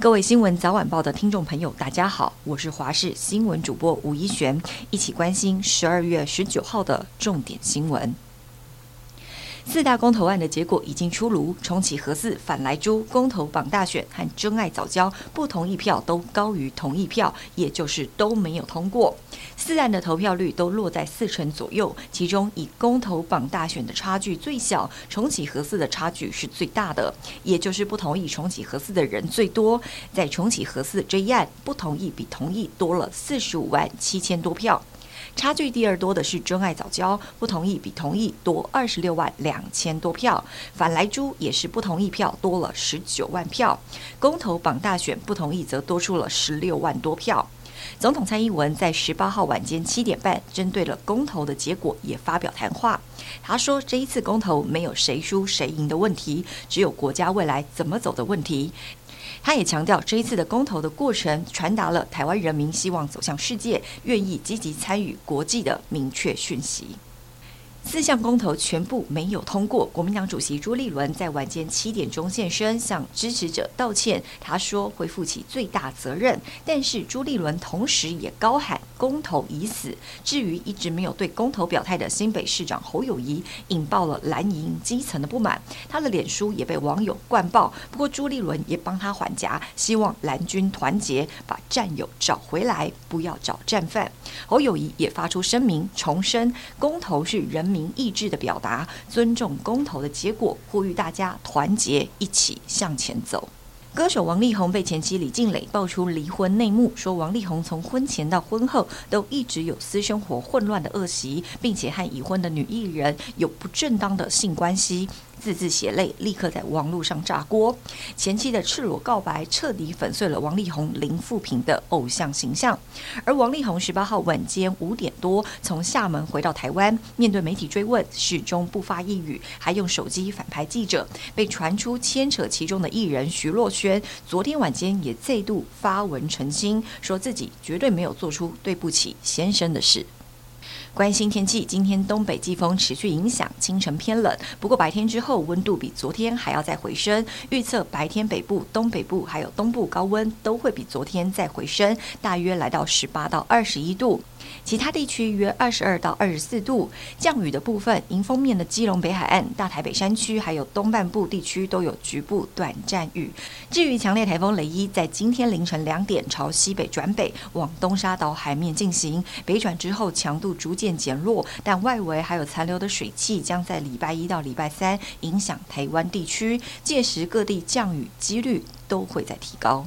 各位新闻早晚报的听众朋友，大家好，我是华视新闻主播吴一璇，一起关心十二月十九号的重点新闻。四大公投案的结果已经出炉，重启核四、反来猪、公投榜大选和真爱早教不同意票都高于同意票，也就是都没有通过。四案的投票率都落在四成左右，其中以公投榜大选的差距最小，重启核四的差距是最大的，也就是不同意重启核四的人最多。在重启核四这一案，不同意比同意多了四十五万七千多票。差距第二多的是珍爱藻礁，不同意比同意多二十六万两千多票。反莱猪也是不同意票多了十九万票。公投榜大选不同意则多出了十六万多票。总统蔡英文在十八号晚间七点半，针对了公投的结果也发表谈话。他说，这一次公投没有谁输谁赢的问题，只有国家未来怎么走的问题。他也强调，这一次的公投的过程，传达了台湾人民希望走向世界、愿意积极参与国际的明确讯息。四项公投全部没有通过，国民党主席朱立伦在晚间七点钟现身向支持者道歉，他说会负起最大责任。但是朱立伦同时也高喊公投已死。至于一直没有对公投表态的新北市长侯友谊，引爆了蓝营基层的不满，他的脸书也被网友灌爆。不过朱立伦也帮他缓颊，希望蓝军团结，把战友找回来，不要找战犯。侯友谊也发出声明，重申公投是人民意志的表达，尊重公投的结果，呼吁大家团结一起向前走。歌手王力宏被前妻李静蕾爆出离婚内幕，说王力宏从婚前到婚后都一直有私生活混乱的恶习，并且和已婚的女艺人有不正当的性关系。字字血泪，立刻在网络上炸锅。前妻的赤裸告白，彻底粉碎了王力宏零负评的偶像形象。而王力宏十八号晚间五点多从厦门回到台湾，面对媒体追问，始终不发一语，还用手机反拍记者。被传出牵扯其中的艺人徐若瑄，昨天晚间也再度发文澄清，说自己绝对没有做出对不起先生的事。关心天气，今天东北季风持续影响，清晨偏冷，不过白天之后温度比昨天还要再回升。预测白天北部、东北部还有东部高温都会比昨天再回升，大约来到十八到二十一度。其他地区约二十二到二十四度。降雨的部分，迎风面的基隆北海岸、大台北山区还有东半部地区都有局部短暂雨。至于强烈台风雷伊，在今天凌晨两点朝西北转北，往东沙岛海面进行，北转之后强度逐渐减弱，但外围还有残留的水汽，将在礼拜一到礼拜三影响台湾地区，届时各地降雨几率都会在提高。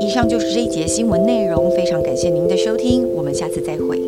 以上就是这一节新闻内容，非常感谢您的收听，我们下次再会。